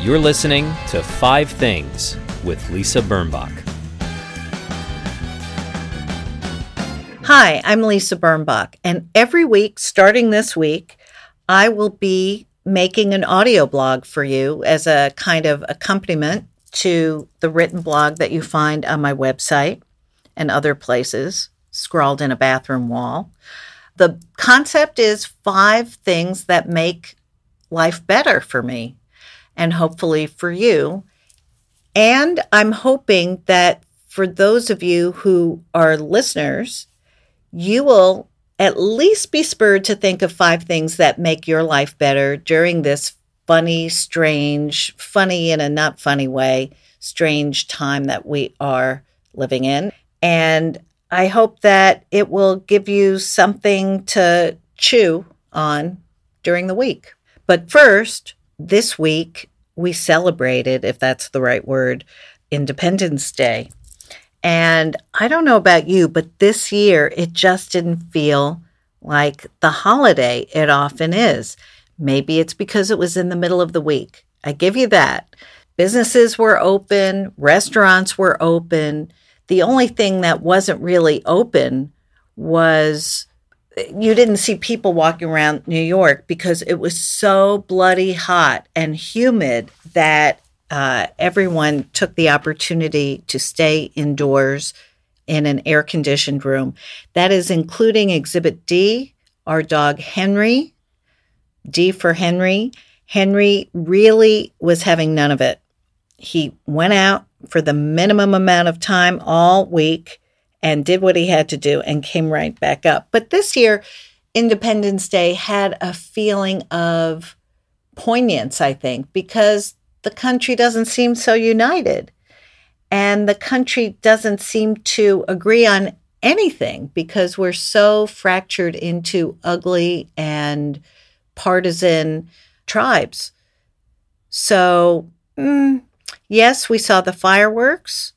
You're listening to Five Things with Lisa Birnbach. Hi, I'm Lisa Birnbach, and every week, starting this week, I will be making an audio blog for you as a kind of accompaniment to the written blog that you find on my website and other places, scrawled in a bathroom wall. The concept is five things that make life better for me and hopefully for you. And I'm hoping that for those of you who are listeners, you will at least be spurred to think of five things that make your life better during this funny, strange, funny in a not funny way, strange time that we are living in. And I hope that it will give you something to chew on during the week. But first, this week we celebrated, if that's the right word, Independence Day. And I don't know about you, but this year it just didn't feel like the holiday it often is. Maybe it's because it was in the middle of the week. I give you that. Businesses were open, restaurants were open. The only thing that wasn't really open was you didn't see people walking around New York because it was so bloody hot and humid that uh, everyone took the opportunity to stay indoors in an air conditioned room. That is including Exhibit D, our dog Henry. D for Henry. Henry really was having none of it. He went out for the minimum amount of time all week and did what he had to do and came right back up. But this year, Independence Day had a feeling of poignance, I think, because the country doesn't seem so united. And the country doesn't seem to agree on anything because we're so fractured into ugly and partisan tribes. So, mm, yes, we saw the fireworks.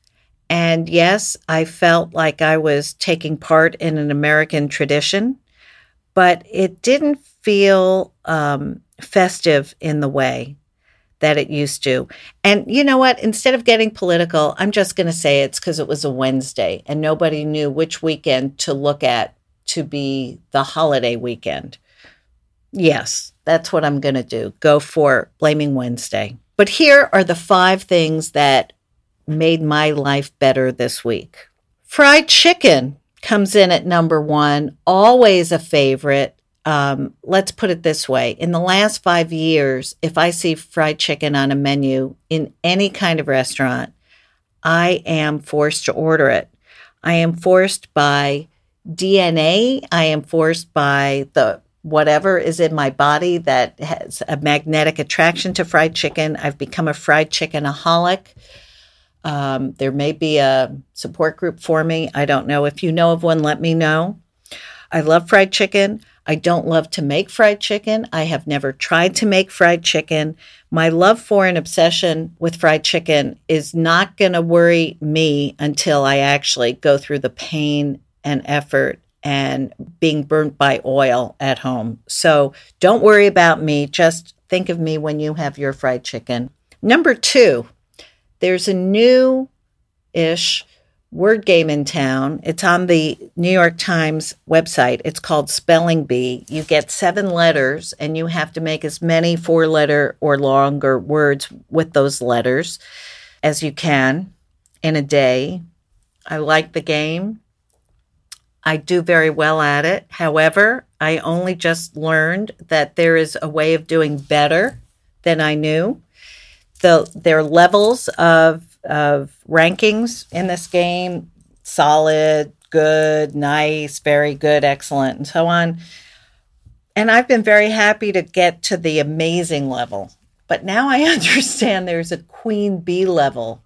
And yes, I felt like I was taking part in an American tradition, but it didn't feel um, festive in the way that it used to. And you know what? Instead of getting political, I'm just going to say it's because it was a Wednesday and nobody knew which weekend to look at to be the holiday weekend. Yes, that's what I'm going to do. Go for Blaming Wednesday. But here are the five things that made my life better this week. Fried chicken comes in at number one, always a favorite um, let's put it this way in the last five years, if I see fried chicken on a menu in any kind of restaurant, I am forced to order it. I am forced by DNA, I am forced by the whatever is in my body that has a magnetic attraction to fried chicken. I've become a fried chickenaholic. Um, there may be a support group for me. I don't know. If you know of one, let me know. I love fried chicken. I don't love to make fried chicken. I have never tried to make fried chicken. My love for and obsession with fried chicken is not going to worry me until I actually go through the pain and effort and being burnt by oil at home. So don't worry about me. Just think of me when you have your fried chicken. Number two, there's a new ish word game in town. It's on the New York Times website. It's called Spelling Bee. You get seven letters and you have to make as many four letter or longer words with those letters as you can in a day. I like the game. I do very well at it. However, I only just learned that there is a way of doing better than I knew. The, there are levels of of rankings in this game solid, good, nice, very good, excellent, and so on. And I've been very happy to get to the amazing level. But now I understand there's a queen bee level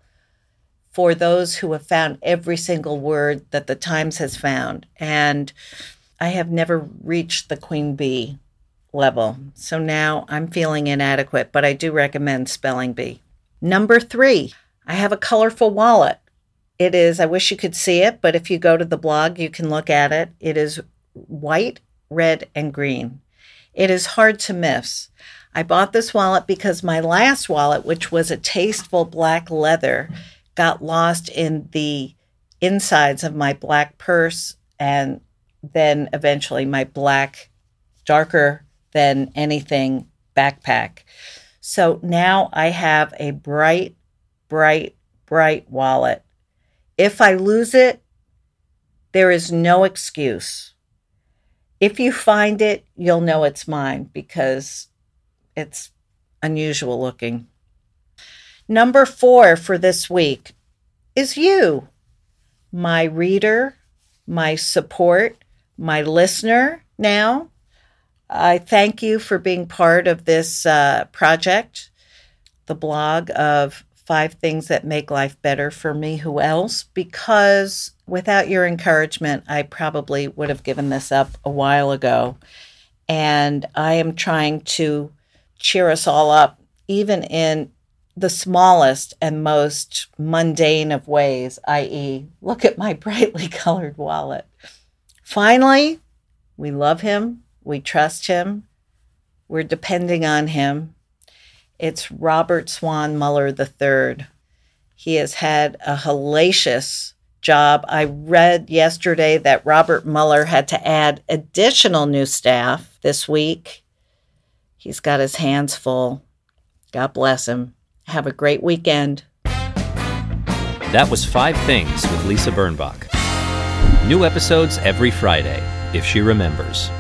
for those who have found every single word that the Times has found. And I have never reached the queen bee level. So now I'm feeling inadequate, but I do recommend Spelling Bee. Number three, I have a colorful wallet. It is, I wish you could see it, but if you go to the blog, you can look at it. It is white, red, and green. It is hard to miss. I bought this wallet because my last wallet, which was a tasteful black leather, got lost in the insides of my black purse and then eventually my black, darker than anything backpack. So now I have a bright, bright, bright wallet. If I lose it, there is no excuse. If you find it, you'll know it's mine because it's unusual looking. Number four for this week is you, my reader, my support, my listener now. I thank you for being part of this uh, project, the blog of five things that make life better for me. Who else? Because without your encouragement, I probably would have given this up a while ago. And I am trying to cheer us all up, even in the smallest and most mundane of ways, i.e., look at my brightly colored wallet. Finally, we love him, we trust him, we're depending on him. It's Robert Swan Mueller III. He has had a hellacious job. I read yesterday that Robert Mueller had to add additional new staff this week. He's got his hands full. God bless him. Have a great weekend. That was Five Things with Lisa Birnbach. New episodes every Friday, if she remembers.